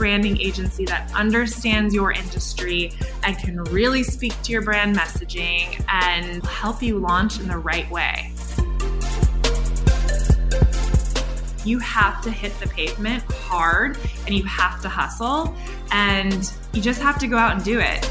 branding agency that understands your industry and can really speak to your brand messaging and help you launch in the right way. You have to hit the pavement hard and you have to hustle and you just have to go out and do it.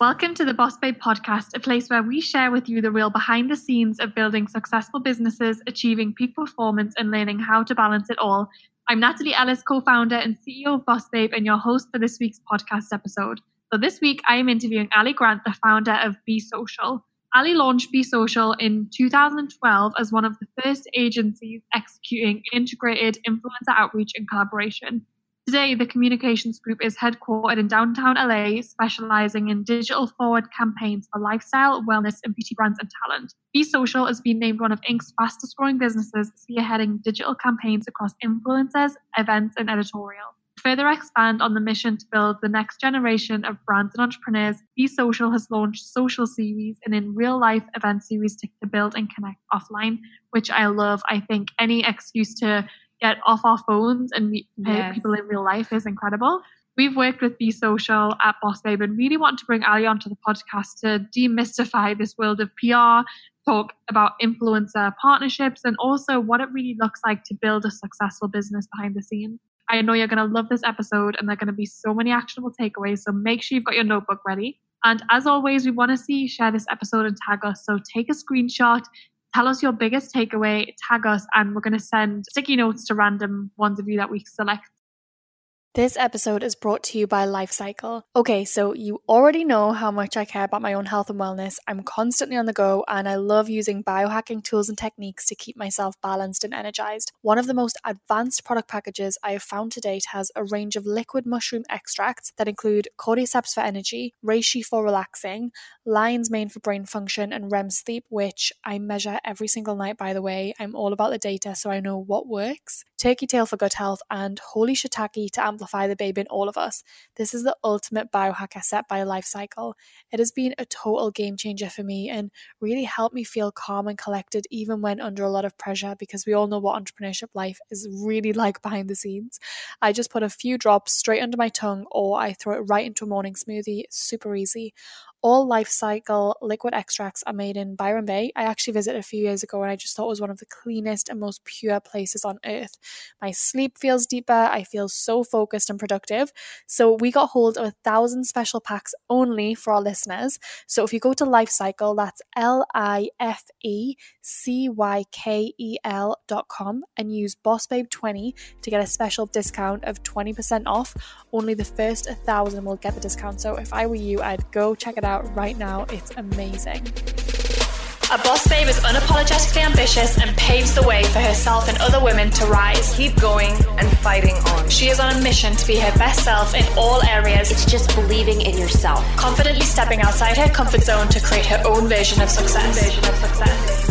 Welcome to the Boss Babe podcast, a place where we share with you the real behind the scenes of building successful businesses, achieving peak performance, and learning how to balance it all. I'm Natalie Ellis, co founder and CEO of Boss Babe, and your host for this week's podcast episode. So, this week I am interviewing Ali Grant, the founder of Be Social. Ali launched Be Social in 2012 as one of the first agencies executing integrated influencer outreach and collaboration. Today, the communications group is headquartered in downtown LA, specializing in digital forward campaigns for lifestyle, wellness, and beauty brands and talent. Be Social has been named one of Inc.'s fastest growing businesses, spearheading digital campaigns across influencers, events, and editorial. To further expand on the mission to build the next generation of brands and entrepreneurs, Be Social has launched social series and in real life event series to, to build and connect offline, which I love. I think any excuse to get off our phones and meet yes. people in real life is incredible. We've worked with Be Social at Boss Babe and really want to bring Ali onto the podcast to demystify this world of PR, talk about influencer partnerships, and also what it really looks like to build a successful business behind the scenes. I know you're going to love this episode and there are going to be so many actionable takeaways. So make sure you've got your notebook ready. And as always, we want to see you share this episode and tag us. So take a screenshot, Tell us your biggest takeaway, tag us, and we're going to send sticky notes to random ones of you that we select this episode is brought to you by LifeCykel. Okay, so you already know how much I care about my own health and wellness. I'm constantly on the go and I love using biohacking tools and techniques to keep myself balanced and energized. One of the most advanced product packages I have found to date has a range of liquid mushroom extracts that include cordyceps for energy, reishi for relaxing, lion's mane for brain function, and REM sleep, which I measure every single night, by the way. I'm all about the data, so I know what works, turkey tail for gut health, and holy shiitake to amplify the babe in all of us. This is the ultimate biohacker set by a LifeCykel. It has been a total game changer for me and really helped me feel calm and collected even when under a lot of pressure because we all know what entrepreneurship life is really like behind the scenes. I just put a few drops straight under my tongue or I throw it right into a morning smoothie. super easy. All LifeCykel liquid extracts are made in Byron Bay. I actually visited a few years ago and I just thought it was one of the cleanest and most pure places on earth. My sleep feels deeper. I feel so focused and productive. So we got hold of a thousand special packs only for our listeners. So if you go to LifeCykel, that's L I F E C Y K E L dot com and use Boss Babe 20 to get a special discount of 20% off. Only the first thousand will get the discount. So if I were you, I'd go check it out out right now. It's amazing. A boss babe is unapologetically ambitious and paves the way for herself and other women to rise. Keep going and fighting on. She is on a mission to be her best self in all areas. It's just believing in yourself. Confidently stepping outside her comfort zone to create her own version of success. Version of success.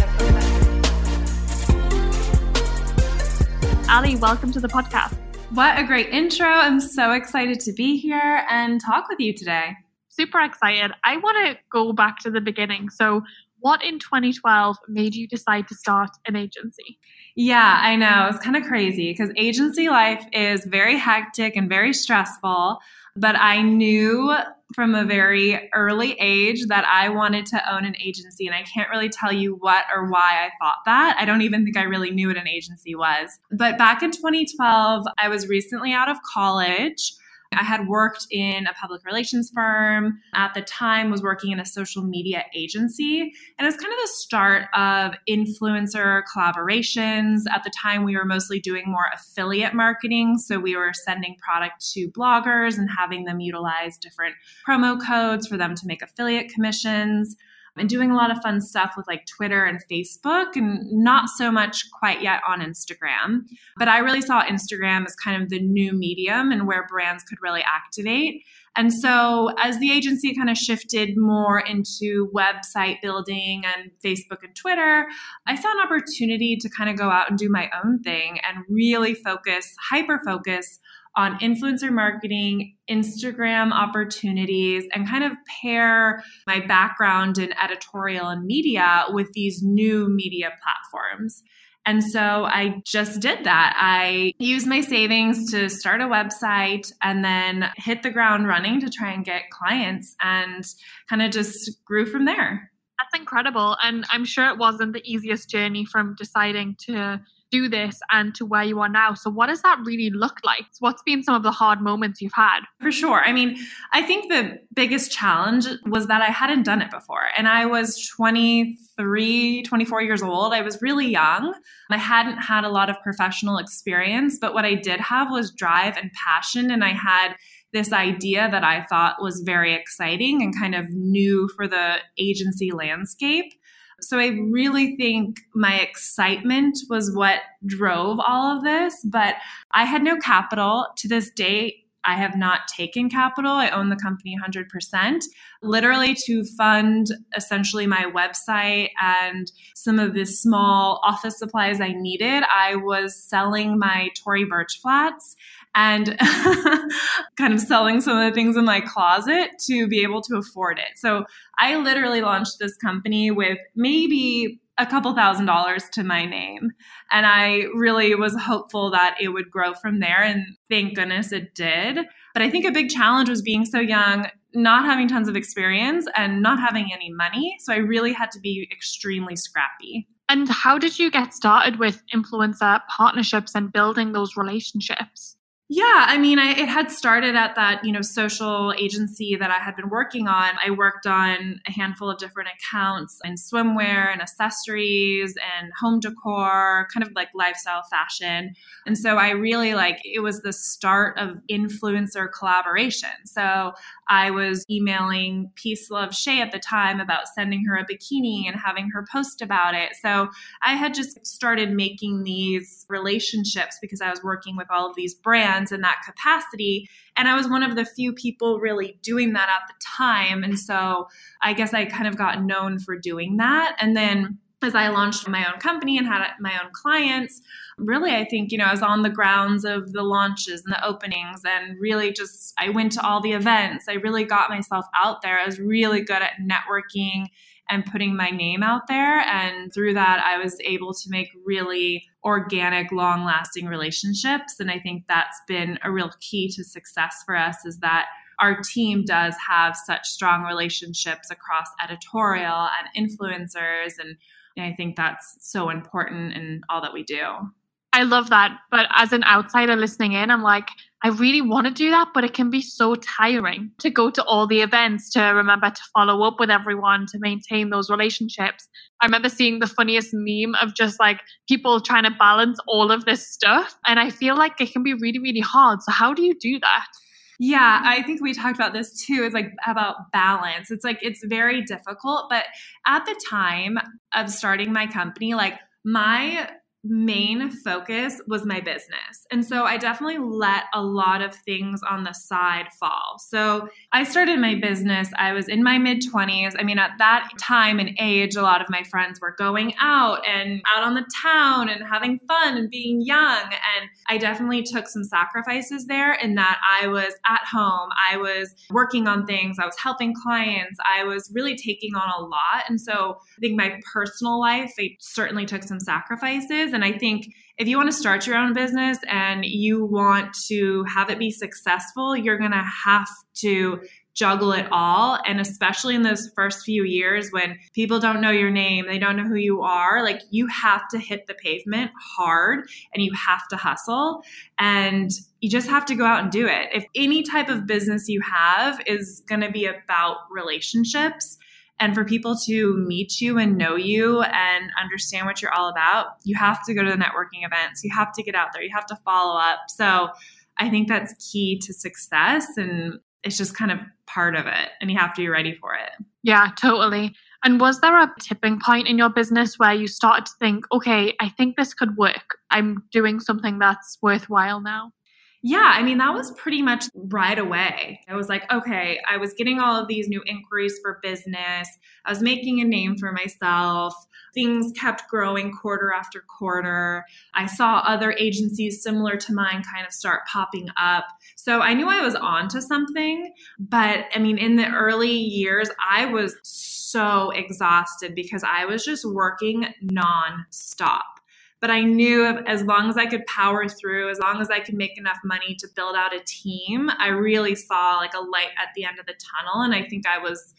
Ali, welcome to the podcast. What a great intro. I'm so excited to be here and talk with you today super excited. I want to go back to the beginning. So, what in 2012 made you decide to start an agency? Yeah, I know. It's kind of crazy because agency life is very hectic and very stressful. But I knew from a very early age that I wanted to own an agency. And I can't really tell you what or why I thought that. I don't even think I really knew what an agency was. But back in 2012, I was recently out of college. I had worked in a public relations firm at the time, was working in a social media agency. And it was kind of the start of influencer collaborations. At the time, we were mostly doing more affiliate marketing. So we were sending product to bloggers and having them utilize different promo codes for them to make affiliate commissions and doing a lot of fun stuff with like Twitter and Facebook, and not so much quite yet on Instagram. But I really saw Instagram as kind of the new medium and where brands could really activate. And so, as the agency kind of shifted more into website building and Facebook and Twitter, I saw an opportunity to kind of go out and do my own thing and really focus, hyper focus on influencer marketing, Instagram opportunities, and kind of pair my background in editorial and media with these new media platforms. And so I just did that. I used my savings to start a website and then hit the ground running to try and get clients and kind of just grew from there. That's incredible. And I'm sure it wasn't the easiest journey from deciding to do this and to where you are now. So, what does that really look like? What's been some of the hard moments you've had? For sure. I mean, I think the biggest challenge was that I hadn't done it before. And I was 23, 24 years old. I was really young. I hadn't had a lot of professional experience, but what I did have was drive and passion. And I had this idea that I thought was very exciting and kind of new for the agency landscape. So I really think my excitement was what drove all of this, but I had no capital. To this day, I have not taken capital. I own the company 100%, literally to fund essentially my website and some of the small office supplies I needed. I was selling my Tory Burch flats and kind of selling some of the things in my closet to be able to afford it. So I literally launched this company with maybe a couple thousand dollars to my name. And I really was hopeful that it would grow from there. And thank goodness it did. But I think a big challenge was being so young, not having tons of experience, and not having any money. So I really had to be extremely scrappy. And how did you get started with influencer partnerships and building those relationships? Yeah, I mean, I, it had started at that, you know, social agency that I had been working on. I worked on a handful of different accounts in swimwear and accessories and home decor, kind of like lifestyle fashion. And so I really like it was the start of influencer collaboration. So I was emailing Peace Love Shea at the time about sending her a bikini and having her post about it. So I had just started making these relationships because I was working with all of these brands in that capacity. And I was one of the few people really doing that at the time. And so I guess I kind of got known for doing that. And then as I launched my own company and had my own clients, really, I think, you know, I was on the grounds of the launches and the openings and really just, I went to all the events. I really got myself out there. I was really good at networking and putting my name out there. And through that, I was able to make really organic, long lasting relationships. And I think that's been a real key to success for us is that our team does have such strong relationships across editorial and influencers and I think that's so important in all that we do. I love that. But as an outsider listening in, I'm like, I really want to do that, but it can be so tiring to go to all the events, to remember to follow up with everyone, to maintain those relationships. I remember seeing the funniest meme of just like people trying to balance all of this stuff. And I feel like it can be really, really hard. So, how do you do that? Yeah, I think we talked about this too. It's like about balance. It's like it's very difficult, but at the time of starting my company, like my main focus was my business. And so I definitely let a lot of things on the side fall. So I started my business, I was in my mid 20s. I mean, at that time and age, a lot of my friends were going out and out on the town and having fun and being young. And I definitely took some sacrifices there in that I was at home, I was working on things, I was helping clients, I was really taking on a lot. And so I think my personal life, I certainly took some sacrifices and I think if you want to start your own business and you want to have it be successful, you're going to have to juggle it all. And especially in those first few years when people don't know your name, they don't know who you are, like you have to hit the pavement hard and you have to hustle. And you just have to go out and do it. If any type of business you have is going to be about relationships, and for people to meet you and know you and understand what you're all about, you have to go to the networking events. You have to get out there. You have to follow up. So I think that's key to success. And it's just kind of part of it. And you have to be ready for it. Yeah, totally. And was there a tipping point in your business where you started to think, okay, I think this could work? I'm doing something that's worthwhile now? Yeah, I mean, that was pretty much right away. I was like, okay, I was getting all of these new inquiries for business. I was making a name for myself. Things kept growing quarter after quarter. I saw other agencies similar to mine kind of start popping up. So I knew I was on to something. But I mean, in the early years, I was so exhausted because I was just working nonstop But I knew as long as I could power through, as long as I could make enough money to build out a team, I really saw like a light at the end of the tunnel. And I think I was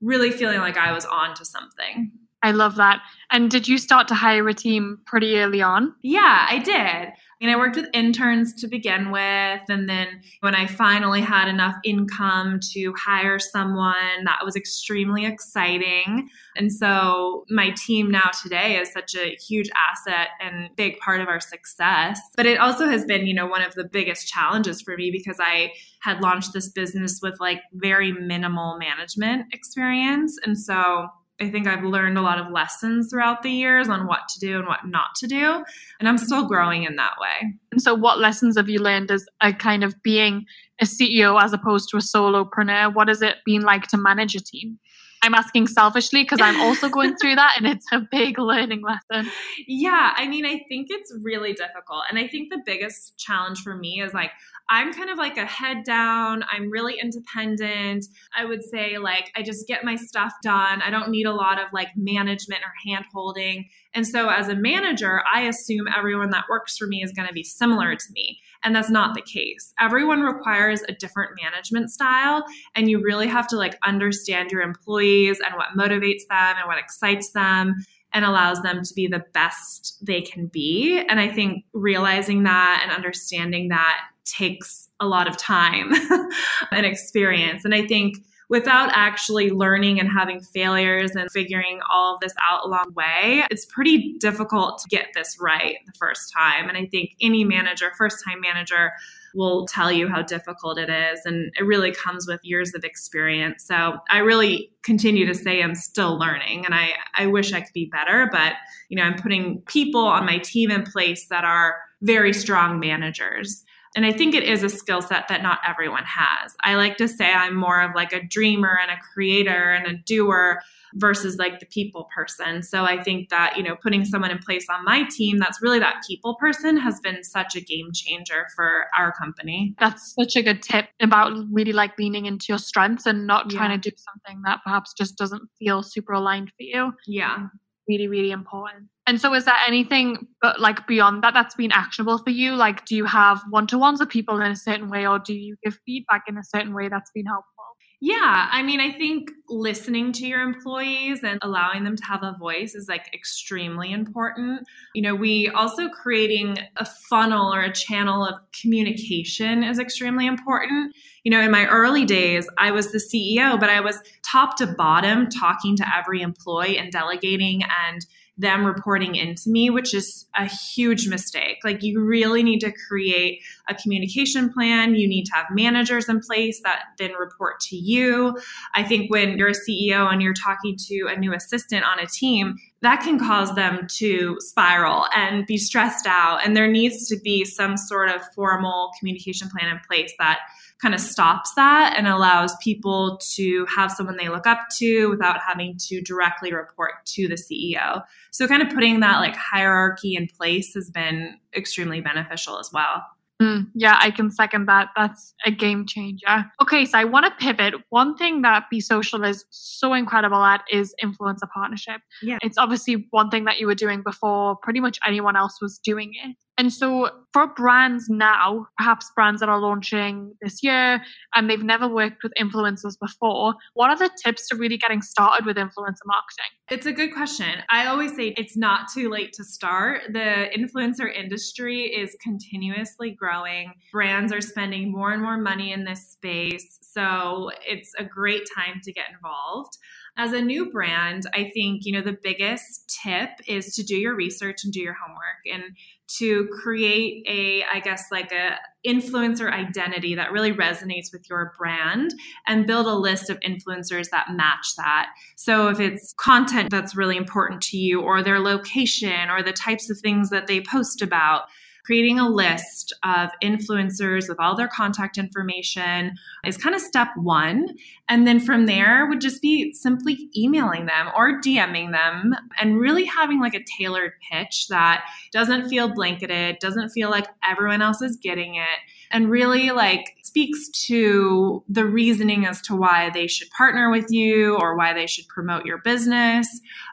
really feeling like I was on to something. I love that. And did you start to hire a team pretty early on? Yeah, I did. Mean, I worked with interns to begin with. And then when I finally had enough income to hire someone, that was extremely exciting. And so my team now today is such a huge asset and big part of our success. But it also has been, you know, one of the biggest challenges for me because I had launched this business with like very minimal management experience. And so I think I've learned a lot of lessons throughout the years on what to do and what not to do. And I'm still growing in that way. And so, what lessons have you learned as a kind of being a CEO as opposed to a solopreneur? What has it been like to manage a team? I'm asking selfishly because I'm also going through that and it's a big learning lesson. Yeah, I mean, I think it's really difficult. And I think the biggest challenge for me is like, I'm kind of like a head down. I'm really independent. I would say, like, I just get my stuff done. I don't need a lot of like management or hand holding. And so, as a manager, I assume everyone that works for me is going to be similar to me. And that's not the case. Everyone requires a different management style. And you really have to like understand your employees and what motivates them and what excites them and allows them to be the best they can be. And I think realizing that and understanding that takes a lot of time and experience. And I think without actually learning and having failures and figuring all of this out along the way, it's pretty difficult to get this right the first time. And I think any manager, first time manager, will tell you how difficult it is. And it really comes with years of experience. So I really continue to say I'm still learning and I, I wish I could be better, but you know, I'm putting people on my team in place that are very strong managers. And I think it is a skill set that not everyone has. I like to say I'm more of like a dreamer and a creator and a doer versus like the people person. So I think that, you know, putting someone in place on my team that's really that people person has been such a game changer for our company. That's such a good tip about really like leaning into your strengths and not trying yeah. to do something that perhaps just doesn't feel super aligned for you. Yeah. Really, really important. And so, is there anything but like beyond that that's been actionable for you? Like, do you have one to ones with people in a certain way, or do you give feedback in a certain way that's been helpful? Yeah, I mean, I think listening to your employees and allowing them to have a voice is like extremely important. You know, we also creating a funnel or a channel of communication is extremely important. You know, in my early days, I was the CEO, but I was top to bottom talking to every employee and delegating and them reporting into me, which is a huge mistake. Like, you really need to create a communication plan. You need to have managers in place that then report to you. I think when you're a CEO and you're talking to a new assistant on a team, that can cause them to spiral and be stressed out. And there needs to be some sort of formal communication plan in place that kind of stops that and allows people to have someone they look up to without having to directly report to the CEO. So, kind of putting that like hierarchy in place has been extremely beneficial as well. Mm, yeah, I can second that. That's a game changer. Okay, so I want to pivot. One thing that Be Social is so incredible at is influencer partnership. Yeah. It's obviously one thing that you were doing before pretty much anyone else was doing it. And so, for brands now, perhaps brands that are launching this year and they've never worked with influencers before, what are the tips to really getting started with influencer marketing? It's a good question. I always say it's not too late to start. The influencer industry is continuously growing. Brands are spending more and more money in this space. So, it's a great time to get involved as a new brand, I think, you know, the biggest tip is to do your research and do your homework and to create a, I guess, like a influencer identity that really resonates with your brand and build a list of influencers that match that. So if it's content that's really important to you or their location or the types of things that they post about, creating a list of influencers with all their contact information is kind of step one. And then from there would just be simply emailing them or DMing them and really having like a tailored pitch that doesn't feel blanketed, doesn't feel like everyone else is getting it and really like speaks to the reasoning as to why they should partner with you or why they should promote your business.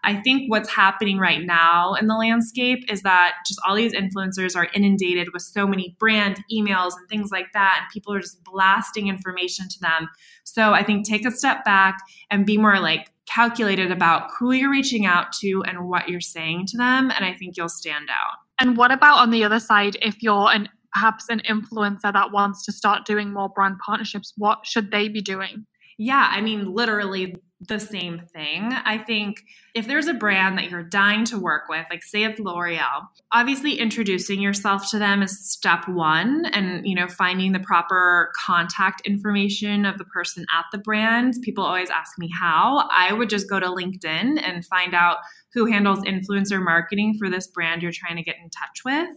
I think what's happening right now in the landscape is that just all these influencers are inundated with so many brand emails and things like that, and people are just blasting information to them. So I think take a step back and be more like calculated about who you're reaching out to and what you're saying to them. And I think you'll stand out. And what about on the other side, if you're an perhaps an influencer that wants to start doing more brand partnerships, what should they be doing? Yeah, I mean, literally the same thing. I think if there's a brand that you're dying to work with, like say it's L'Oreal, obviously introducing yourself to them is step one and, you know, finding the proper contact information of the person at the brand. People always ask me how. I would just go to LinkedIn and find out who handles influencer marketing for this brand you're trying to get in touch with.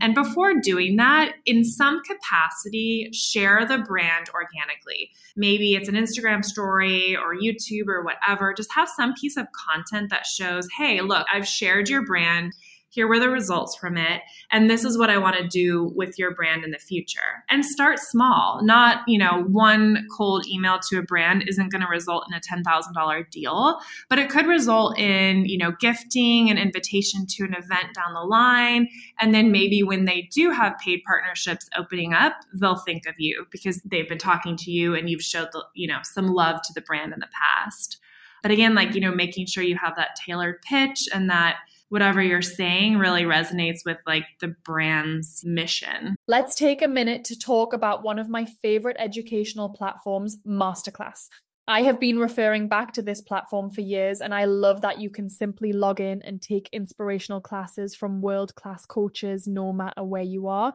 And before doing that, in some capacity, share the brand organically. Maybe it's an Instagram story or YouTube or whatever. Just have some piece of content that shows, hey, look, I've shared your brand. Here were the results from it. And this is what i want to do with your brand in the future. And start small. Not you know one cold email to a brand isn't going to result in a $10000 deal but it could result in you know gifting an invitation to an event down the line. And then maybe when they do have paid partnerships opening up they'll think of you because they've been talking to you and you've showed the, you know some love to the brand in the past but again like you know making sure you have that tailored pitch and that whatever you're saying really resonates with like the brand's mission. Let's take a minute to talk about one of my favorite educational platforms, Masterclass. I have been referring back to this platform for years, and I love that you can simply log in and take inspirational classes from world class coaches no matter where you are.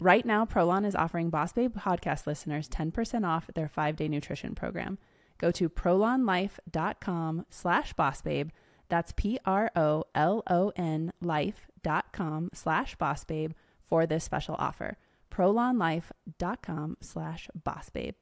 Right now, Prolon is offering Boss Babe podcast listeners 10% off their five-day nutrition program. Go to prolonlife.com slash bossbabe. That's P-R-O-L-O-N life.com slash bossbabe for this special offer. prolonlife.com slash bossbabe.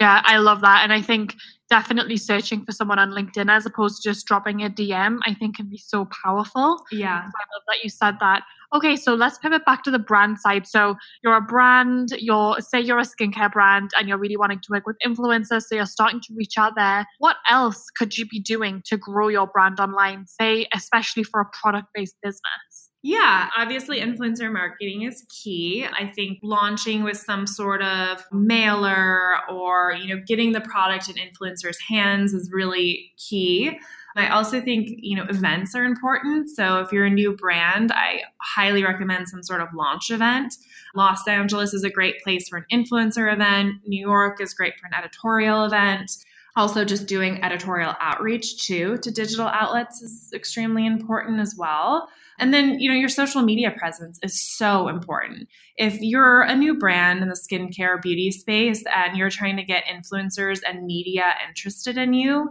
Yeah, I love that. And I think definitely searching for someone on LinkedIn as opposed to just dropping a DM, I think can be so powerful. Yeah. So I love that you said that. Okay, so let's pivot back to the brand side. So you're a brand, you're say you're a skincare brand and you're really wanting to work with influencers, so you're starting to reach out there. What else could you be doing to grow your brand online, say especially for a product-based business? Yeah, obviously influencer marketing is key. I think launching with some sort of mailer or, you know, getting the product in influencers' hands is really key. I also think, you know, events are important. So if you're a new brand, I highly recommend some sort of launch event. Los Angeles is a great place for an influencer event. New York is great for an editorial event. Also, just doing editorial outreach too to digital outlets is extremely important as well. And then, you know, your social media presence is so important. If you're a new brand in the skincare beauty space and you're trying to get influencers and media interested in you,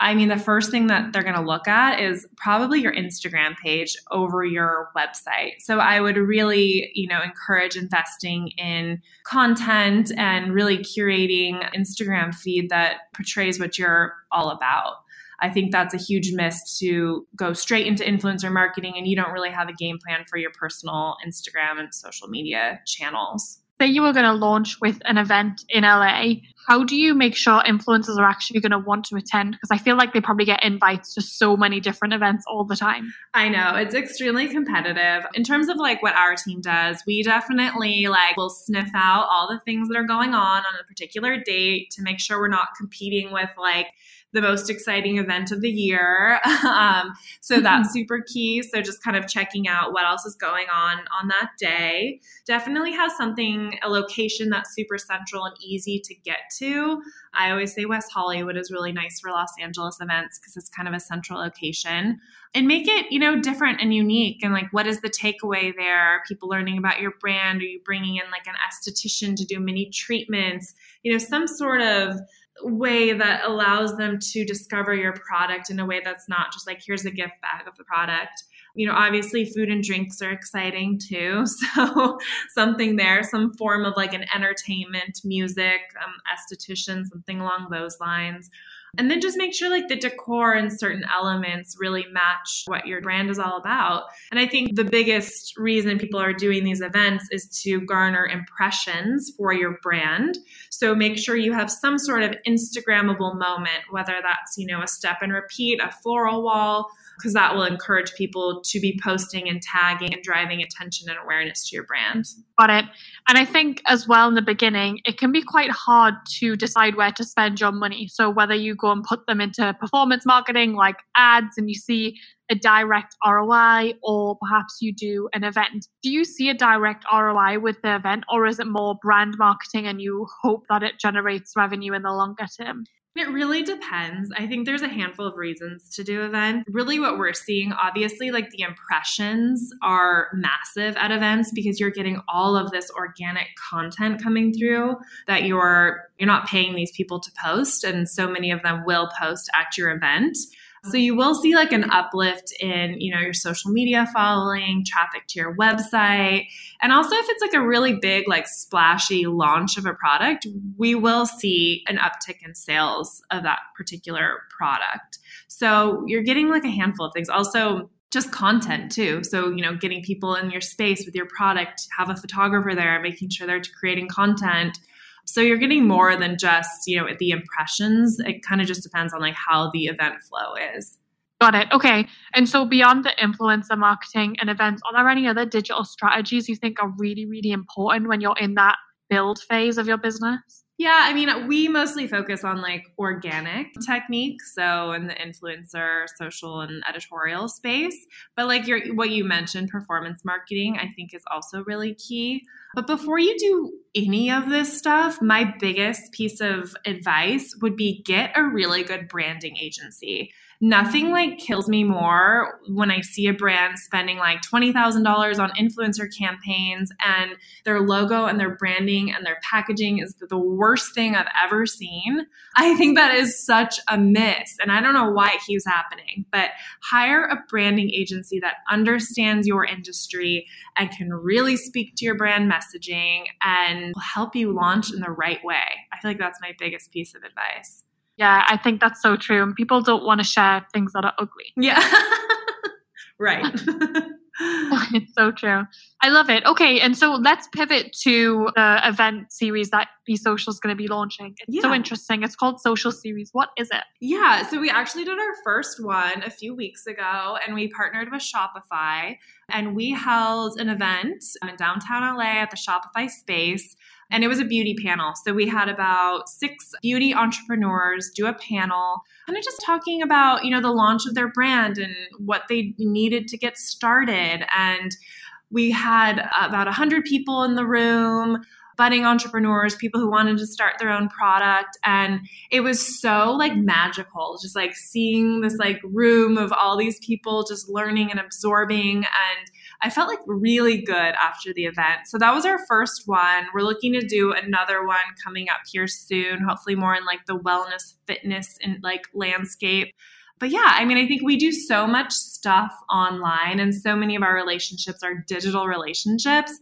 I mean, the first thing that they're going to look at is probably your Instagram page over your website. So I would really, you know, encourage investing in content and really curating Instagram feed that portrays what you're all about. I think that's a huge miss to go straight into influencer marketing and you don't really have a game plan for your personal Instagram and social media channels say you were going to launch with an event in LA, how do you make sure influencers are actually going to want to attend? Because I feel like they probably get invites to so many different events all the time. I know it's extremely competitive. In terms of like what our team does, we definitely like will sniff out all the things that are going on on a particular date to make sure we're not competing with like the most exciting event of the year. um, so that's super key. So just kind of checking out what else is going on on that day. Definitely have something, a location that's super central and easy to get to. I always say West Hollywood is really nice for Los Angeles events because it's kind of a central location. And make it, you know, different and unique. And like, what is the takeaway there? Are People learning about your brand? Are you bringing in like an esthetician to do mini treatments? You know, some sort of way that allows them to discover your product in a way that's not just like here's a gift bag of the product. You know obviously food and drinks are exciting too so something there some form of like an entertainment music um, esthetician something along those lines and then just make sure like the decor and certain elements really match what your brand is all about. And I think the biggest reason people are doing these events is to garner impressions for your brand. So make sure you have some sort of Instagrammable moment, whether that's, you know, a step and repeat, a floral wall, because that will encourage people to be posting and tagging and driving attention and awareness to your brand. Got it. And I think as well in the beginning, it can be quite hard to decide where to spend your money. So whether you go and put them into performance marketing like ads and you see a direct ROI or perhaps you do an event. Do you see a direct ROI with the event or is it more brand marketing and you hope that it generates revenue in the longer term? It really depends. I think there's a handful of reasons to do events. Really, what we're seeing, obviously, like the impressions are massive at events because you're getting all of this organic content coming through that you're you're not paying these people to post, and so many of them will post at your event. So you will see like an uplift in, you know, your social media following, traffic to your website. And also if it's like a really big like splashy launch of a product, we will see an uptick in sales of that particular product. So you're getting like a handful of things. Also, just content too. So, you know, getting people in your space with your product, have a photographer there, making sure they're creating content so you're getting more than just, you know, the impressions. It kind of just depends on like how the event flow is. Got it. Okay. And so beyond the influencer marketing and events, are there any other digital strategies you think are really, really important when you're in that build phase of your business? Yeah, I mean, we mostly focus on like organic techniques, so in the influencer, social, and editorial space. But like your what you mentioned, performance marketing, I think is also really key. But before you do any of this stuff, my biggest piece of advice would be get a really good branding agency nothing like kills me more when I see a brand spending like $20,000 on influencer campaigns and their logo and their branding and their packaging is the worst thing I've ever seen. I think that is such a miss. And I don't know why it keeps happening, but hire a branding agency that understands your industry and can really speak to your brand messaging and help you launch in the right way. I feel like that's my biggest piece of advice. Yeah, I think that's so true. And people don't want to share things that are ugly. Yeah. right. it's so true. I love it. Okay, and so let's pivot to the event series that Be Social is going to be launching. It's yeah. so interesting. It's called Social Series. What is it? Yeah, so we actually did our first one a few weeks ago, and we partnered with Shopify, and we held an event in downtown LA at the Shopify space and it was a beauty panel. So we had about six beauty entrepreneurs do a panel, kind of just talking about, you know, the launch of their brand and what they needed to get started. And we had about 100 people in the room budding entrepreneurs, people who wanted to start their own product. And it was so like magical, just like seeing this like room of all these people just learning and absorbing. And I felt like really good after the event. So that was our first one. We're looking to do another one coming up here soon, hopefully more in like the wellness, fitness, and like landscape but yeah, I mean, I think we do so much stuff online, and so many of our relationships are digital relationships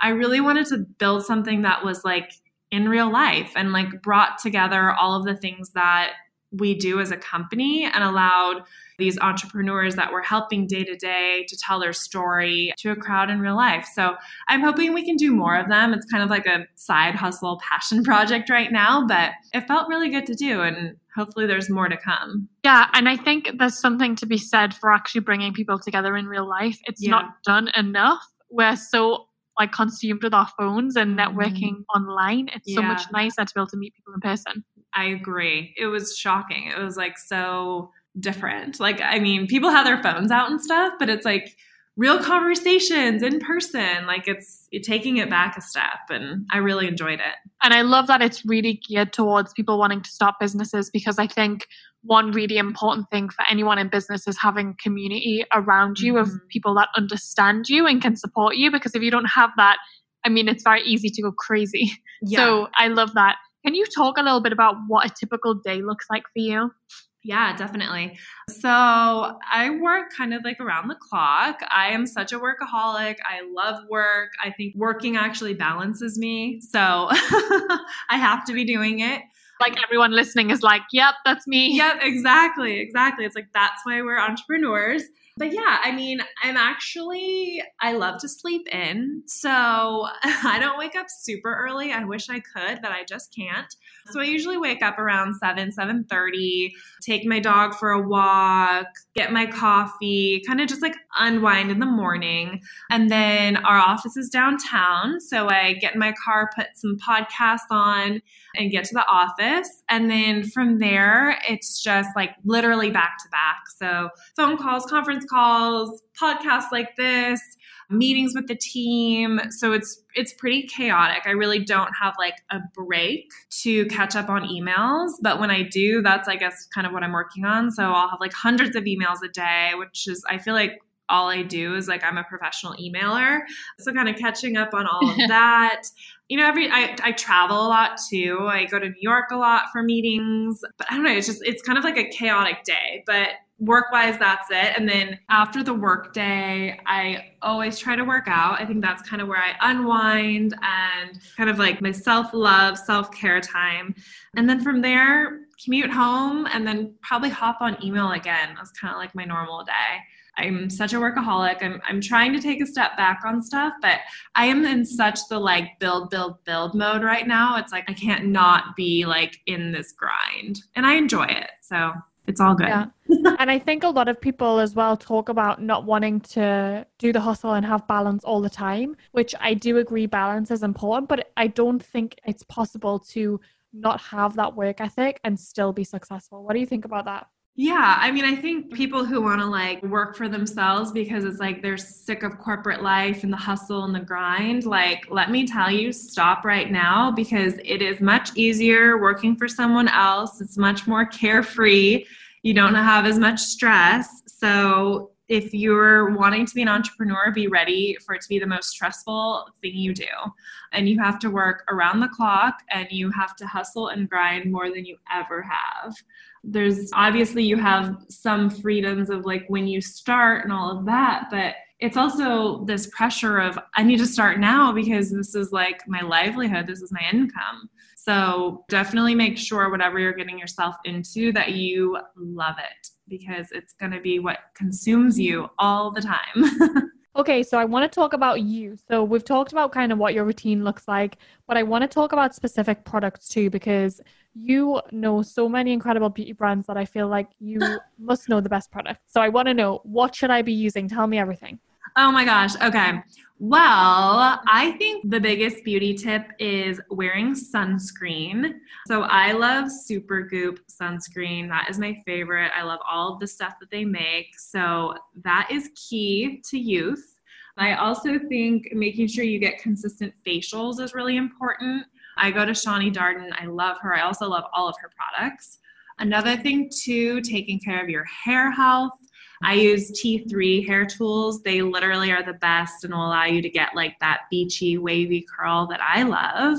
I really wanted to build something that was like in real life and like brought together all of the things that we do as a company and allowed these entrepreneurs that we're helping day to day to tell their story to a crowd in real life. So I'm hoping we can do more of them. It's kind of like a side hustle passion project right now, but it felt really good to do. And hopefully there's more to come. Yeah. And I think there's something to be said for actually bringing people together in real life. It's yeah. not done enough. We're so like consumed with our phones and mm-hmm. networking mm. online. It's yeah. so much nicer to be able to meet people in person. I agree. It was shocking. It was like so different. Like, I mean, people have their phones out and stuff, but it's like real conversations in person. Like it's taking it back a step, and I really enjoyed it. And I love that it's really geared towards people wanting to start businesses because I think one really important thing for anyone in business is having community around you mm-hmm. of people that understand you and can support you. Because if you don't have that, I mean, it's very easy to go crazy. Yeah. So I love that. Can you talk a little bit about what a typical day looks like for you? Yeah, definitely. So I work kind of like around the clock. I am such a workaholic. I love work. I think working actually balances me. So I have to be doing it like everyone listening is like, yep, that's me. Yep, exactly. Exactly. It's like that's why we're entrepreneurs. But yeah, I mean, I'm actually I love to sleep in. So I don't wake up super early. I wish I could, but I just can't. So I usually wake up around 7, 7:30, take my dog for a walk, get my coffee, kind of just like unwind in the morning. And then our office is downtown, so I get in my car, put some podcasts on and get to the office. And then from there, it's just like literally back to back. So phone calls, conference calls, podcasts like this, meetings with the team. So it's it's pretty chaotic. I really don't have like a break to catch up on emails, but when I do, that's I guess kind of what I'm working on. So I'll have like hundreds of emails a day, which is I feel like all I do is like I'm a professional emailer. So kind of catching up on all of that. You know, every I, I travel a lot too. I go to New York a lot for meetings. But I don't know, it's just it's kind of like a chaotic day. But work wise that's it and then after the work day i always try to work out i think that's kind of where i unwind and kind of like my self love self care time and then from there commute home and then probably hop on email again that's kind of like my normal day I'm such a workaholic. I'm I'm trying to take a step back on stuff, but I am in such the like build build build mode right now. It's like I can't not be like in this grind. And I enjoy it. So it's all good. Yeah. and I think a lot of people as well talk about not wanting to do the hustle and have balance all the time, which I do agree balance is important, but I don't think it's possible to not have that work ethic and still be successful. What do you think about that? Yeah, I mean, I think mm-hmm. people who want to like work for themselves because it's like they're sick of corporate life and the hustle and the grind, like, let me tell you, stop right now because it is much easier working for someone else. It's much more carefree. You don't have as much stress. So, if you're wanting to be an entrepreneur, be ready for it to be the most stressful thing you do. And you have to work around the clock and you have to hustle and grind more than you ever have there's obviously you have some freedoms of like when you start and all of that but it's also this pressure of i need to start now because this is like my livelihood this is my income so definitely make sure whatever you're getting yourself into that you love it because it's going to be what consumes you all the time Okay, so I want to talk about you. So we've talked about kind of what your routine looks like, but I want to talk about specific products too because you know so many incredible beauty brands that I feel like you must know the best product. So I want to know what should I be using? Tell me everything. Oh my gosh. Okay. Well, I think the biggest beauty tip is wearing sunscreen. So I love Supergoop sunscreen. That is my favorite. I love all of the stuff that they make. So that is key to youth. I also think making sure you get consistent facials is really important. I go to Shani Darden. I love her. I also love all of her products. Another thing, too, taking care of your hair health. I use T3 hair tools. They literally are the best and will allow you to get like that beachy, wavy curl that I love.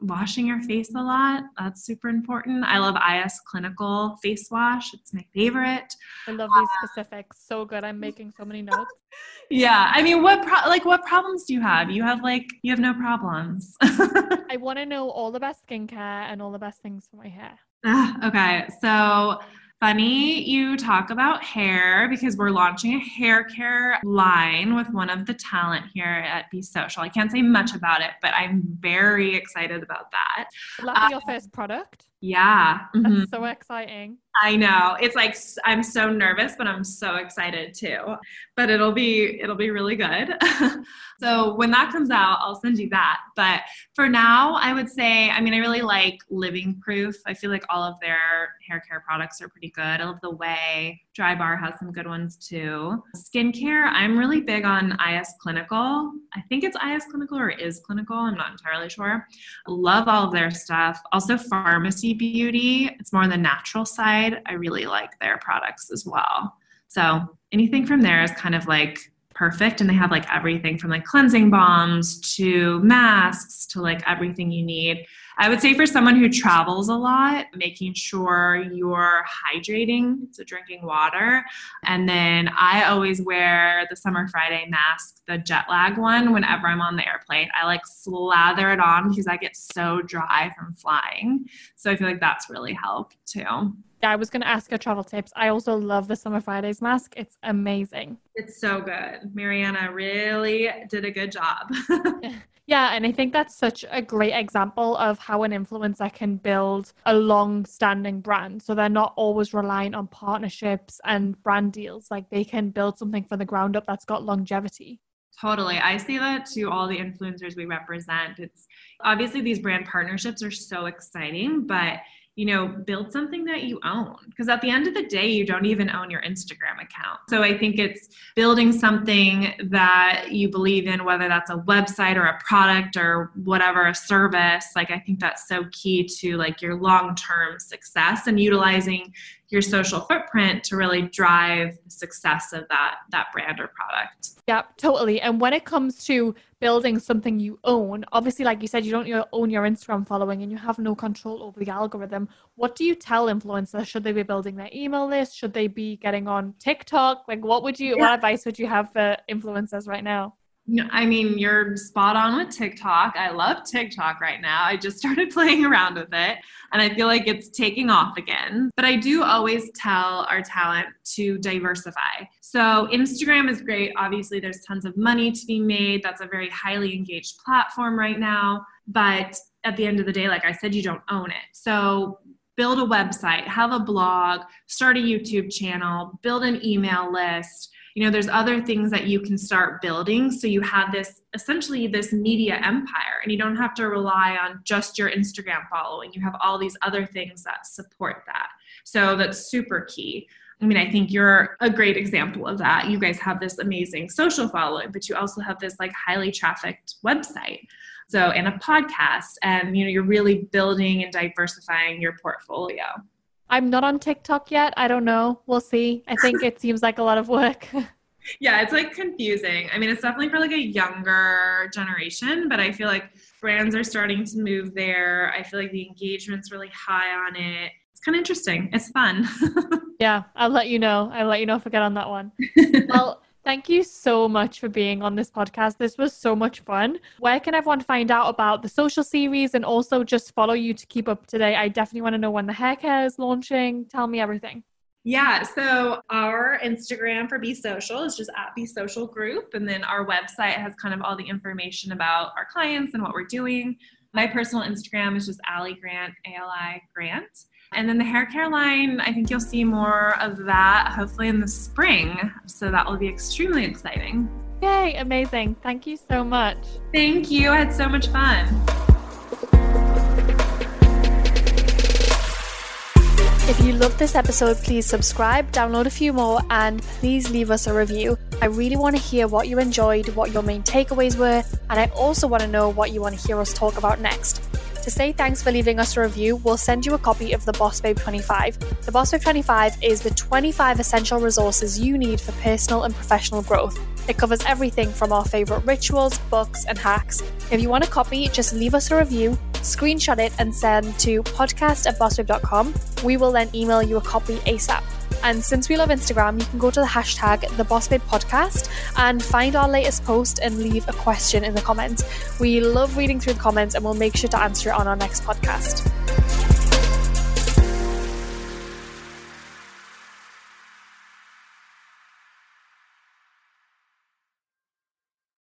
Washing your face a lot, that's super important. I love IS Clinical face wash, it's my favorite. I love these um, specifics. So good. I'm making so many notes. Yeah, I mean, what pro- like what problems do you have? You have like you have no problems. I want to know all the best skincare and all the best things for my hair. Ah, okay, so funny you talk about hair because we're launching a hair care line with one of the talent here at Be Social. I can't say much about it, but I'm very excited about that. Love um, your first product. Yeah. That's mm-hmm. so exciting. I know. It's like I'm so nervous, but I'm so excited too. But it'll be it'll be really good. so when that comes out, I'll send you that. But for now, I would say, I mean, I really like Living Proof. I feel like all of their hair care products are pretty good. I love the way Drybar has some good ones too. Skincare, I'm really big on IS Clinical. I think it's IS Clinical or is Clinical. I'm not entirely sure. Love all of their stuff. Also, Farmacy Beauty. It's more on the natural side. I really like their products as well. So anything from there is kind of like perfect and they have like everything from like cleansing balms to masks to like everything you need i would say for someone who travels a lot making sure you're hydrating so drinking water and then i always wear the summer friday mask the jet lag one whenever i'm on the airplane i like slather it on because i get so dry from flying so i feel like that's really helped too yeah, I was going to ask your travel tips. I also love the Summer Fridays mask. It's amazing. It's so good. Marianna really did a good job. yeah, and I think that's such a great example of how an influencer can build a long standing brand. So they're not always reliant on partnerships and brand deals. Like they can build something from the ground up that's got longevity. Totally. I see that to all the influencers we represent. It's obviously these brand partnerships are so exciting, but you know, build something that you own. Because at the end of the day, you don't even own your Instagram account. So I think it's building something that you believe in, whether that's a website or a product or whatever, a service. Like, I think that's so key to like your long term success and utilizing your social footprint to really drive the success of that that brand or product. Yep, totally. And when it comes to building something you own, obviously like you said you don't own your Instagram following and you have no control over the algorithm. What do you tell influencers? Should they be building their email list? Should they be getting on TikTok? Like what would you yeah. what advice would you have for influencers right now? I mean, you're spot on with TikTok. I love TikTok right now. I just started playing around with it and I feel like it's taking off again. But I do always tell our talent to diversify. So, Instagram is great. Obviously, there's tons of money to be made. That's a very highly engaged platform right now. But at the end of the day, like I said, you don't own it. So, build a website, have a blog, start a YouTube channel, build an email list. You know there's other things that you can start building. So you have this essentially this media empire and you don't have to rely on just your instagram following. You have all these other things that support that. So that's super key. I mean, I think you're a great example of that. You guys have this amazing social following, but you also have this like highly trafficked website. So, and a podcast, and you know, you're really building and diversifying your portfolio. I'm not on TikTok yet. I don't know. We'll see. I think it seems like a lot of work. yeah, it's like confusing. I mean, it's definitely for like a younger generation, but I feel like brands are starting to move there. I feel like the engagement's really high on it. It's kind of interesting. It's fun. yeah, I'll let you know. I'll let you know if I get on that one. well, Thank you so much for being on this podcast. This was so much fun. Where can everyone find out about the social series and also just follow you to keep up to date? I definitely want to know when the hair care is launching. Tell me everything. Yeah, so our Instagram for Be Social is just at Be Social Group. And then our website has kind of all the information about our clients and what we're doing. My personal Instagram is just Ali Grant, A L I Grant. And then the hair care line, I think you'll see more of that hopefully in the spring. So that will be extremely exciting. Yay, amazing. Thank you so much. Thank you. I had so much fun. If you loved this episode, please subscribe, download a few more, and please leave us a review. I really want to hear what you enjoyed, what your main takeaways were, and I also want to know what you want to hear us talk about next. To say thanks for leaving us a review, we'll send you a copy of the Boss Babe 25. The Boss Babe 25 is the 25 essential resources you need for personal and professional growth. It covers everything from our favourite rituals, books, and hacks. If you want a copy, just leave us a review, screenshot it, and send to podcast at bossbabe.com. We will then email you a copy ASAP. And since we love Instagram, you can go to the hashtag the Boss Podcast and find our latest post and leave a question in the comments. We love reading through the comments and we'll make sure to answer it on our next podcast.